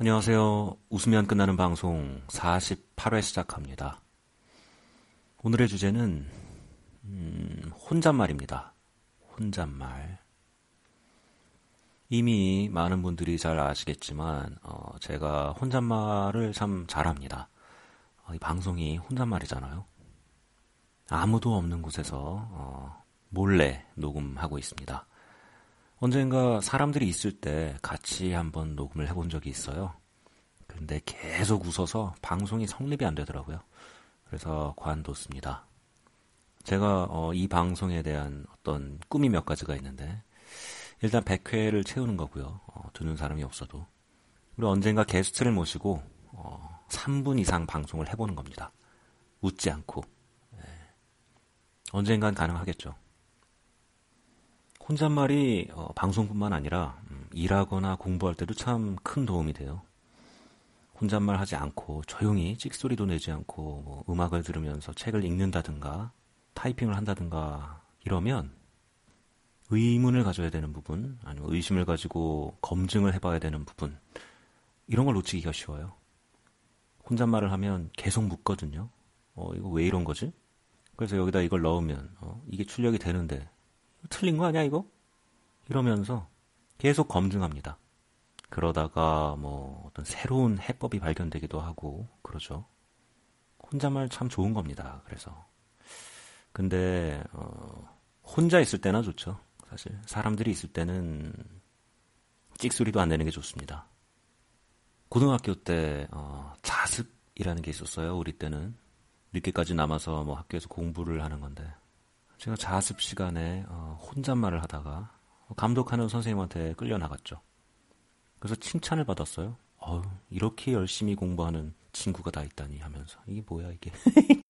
안녕하세요. 웃으면 끝나는 방송 48회 시작합니다. 오늘의 주제는 음, 혼잣말입니다. 혼잣말. 이미 많은 분들이 잘 아시겠지만 어, 제가 혼잣말을 참 잘합니다. 어, 이 방송이 혼잣말이잖아요. 아무도 없는 곳에서 어, 몰래 녹음하고 있습니다. 언젠가 사람들이 있을 때 같이 한번 녹음을 해본 적이 있어요. 근데 계속 웃어서 방송이 성립이 안 되더라고요. 그래서 관뒀습니다. 제가 어, 이 방송에 대한 어떤 꿈이 몇 가지가 있는데 일단 100회를 채우는 거고요. 어, 듣는 사람이 없어도 그리고 언젠가 게스트를 모시고 어, 3분 이상 방송을 해보는 겁니다. 웃지 않고 네. 언젠간 가능하겠죠. 혼잣말이 어, 방송뿐만 아니라 음, 일하거나 공부할 때도 참 큰 도움이 돼요. 혼잣말 하지 않고 조용히 찍소리도 내지 않고 뭐 음악을 들으면서 책을 읽는다든가 타이핑을 한다든가 이러면 의문을 가져야 되는 부분 아니면 의심을 가지고 검증을 해봐야 되는 부분 이런 걸 놓치기가 쉬워요. 혼잣말을 하면 계속 묻거든요. 어 이거 왜 이런 거지? 그래서 여기다 이걸 넣으면 어, 이게 출력이 되는데 틀린 거 아니야 이거? 이러면서 계속 검증합니다. 그러다가 뭐 어떤 새로운 해법이 발견되기도 하고 그러죠. 혼잣말 참 좋은 겁니다. 그래서 근데 어, 혼자 있을 때나 좋죠. 사실 사람들이 있을 때는 찍소리도 안 내는 게 좋습니다. 고등학교 때 어, 자습이라는 게 있었어요. 우리 때는 늦게까지 남아서 뭐 학교에서 공부를 하는 건데 제가 자습 시간에 어, 혼잣말을 하다가 감독하는 선생님한테 끌려 나갔죠. 그래서 칭찬을 받았어요. 어휴, 이렇게 열심히 공부하는 친구가 다 있다니 하면서 이게 뭐야 이게